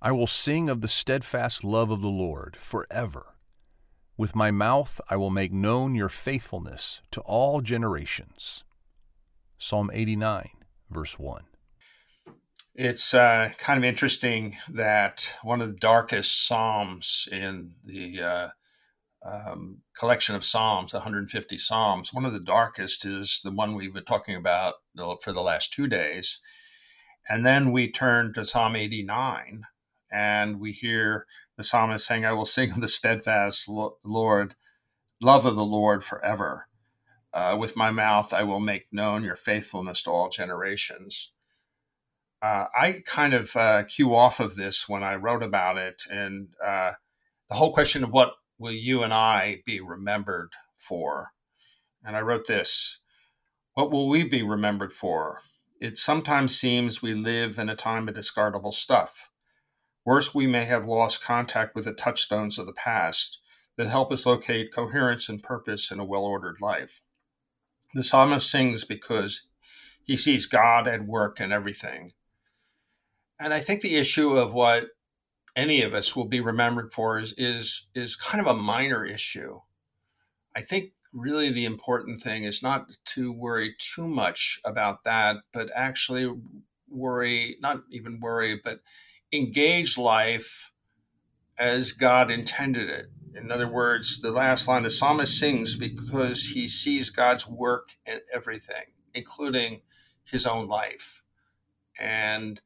I will sing of the steadfast love of the Lord forever. With my mouth I will make known your faithfulness to all generations. Psalm 89, verse 1. It's uh, kind of interesting that one of the darkest Psalms in the uh, um, collection of Psalms, 150 Psalms, one of the darkest is the one we've been talking about for the last two days. And then we turn to Psalm 89 and we hear the psalmist saying, I will sing of the steadfast Lord, love of the Lord forever. Uh, with my mouth, I will make known your faithfulness to all generations. Uh, I kind of uh, cue off of this when I wrote about it, and uh, the whole question of what will you and I be remembered for? And I wrote this What will we be remembered for? It sometimes seems we live in a time of discardable stuff. Worse, we may have lost contact with the touchstones of the past that help us locate coherence and purpose in a well ordered life. The psalmist sings because he sees God at work in everything. And I think the issue of what any of us will be remembered for is is is kind of a minor issue. I think really the important thing is not to worry too much about that, but actually worry, not even worry, but engage life as God intended it. In other words, the last line the psalmist sings because he sees God's work in everything, including his own life. And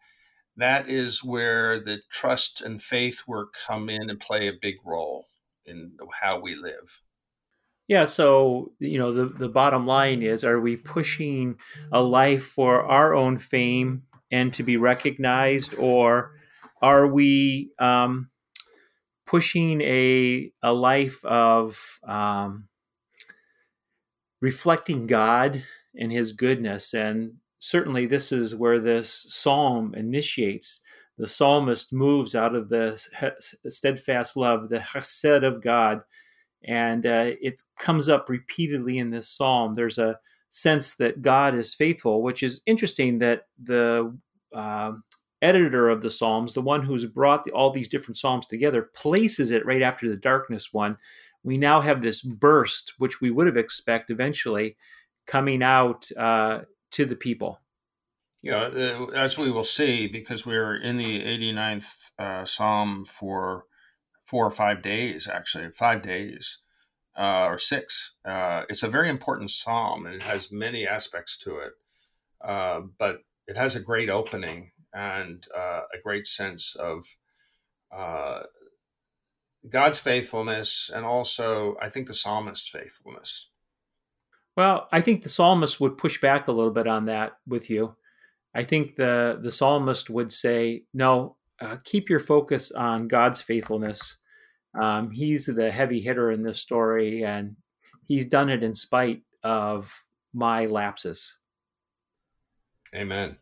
that is where the trust and faith work come in and play a big role in how we live. Yeah, so you know the the bottom line is are we pushing a life for our own fame and to be recognized or are we um, pushing a a life of um, reflecting God and his goodness and certainly this is where this psalm initiates. The psalmist moves out of the steadfast love, the chesed of God, and uh, it comes up repeatedly in this psalm. There's a sense that God is faithful, which is interesting that the uh, editor of the Psalms, the one who's brought the, all these different Psalms together, places it right after the darkness one. We now have this burst, which we would have expected eventually coming out uh, to the people? Yeah, uh, as we will see, because we're in the 89th uh, Psalm for four or five days, actually, five days uh, or six. Uh, it's a very important Psalm and it has many aspects to it. Uh, but it has a great opening and uh, a great sense of God's faithfulness and also, I think, the psalmist's faithfulness. Well, I think the psalmist would push back a little bit on that with you. I think the the psalmist would say, "No, uh, keep your focus on God's faithfulness. Um, he's the heavy hitter in this story, and He's done it in spite of my lapses." Amen.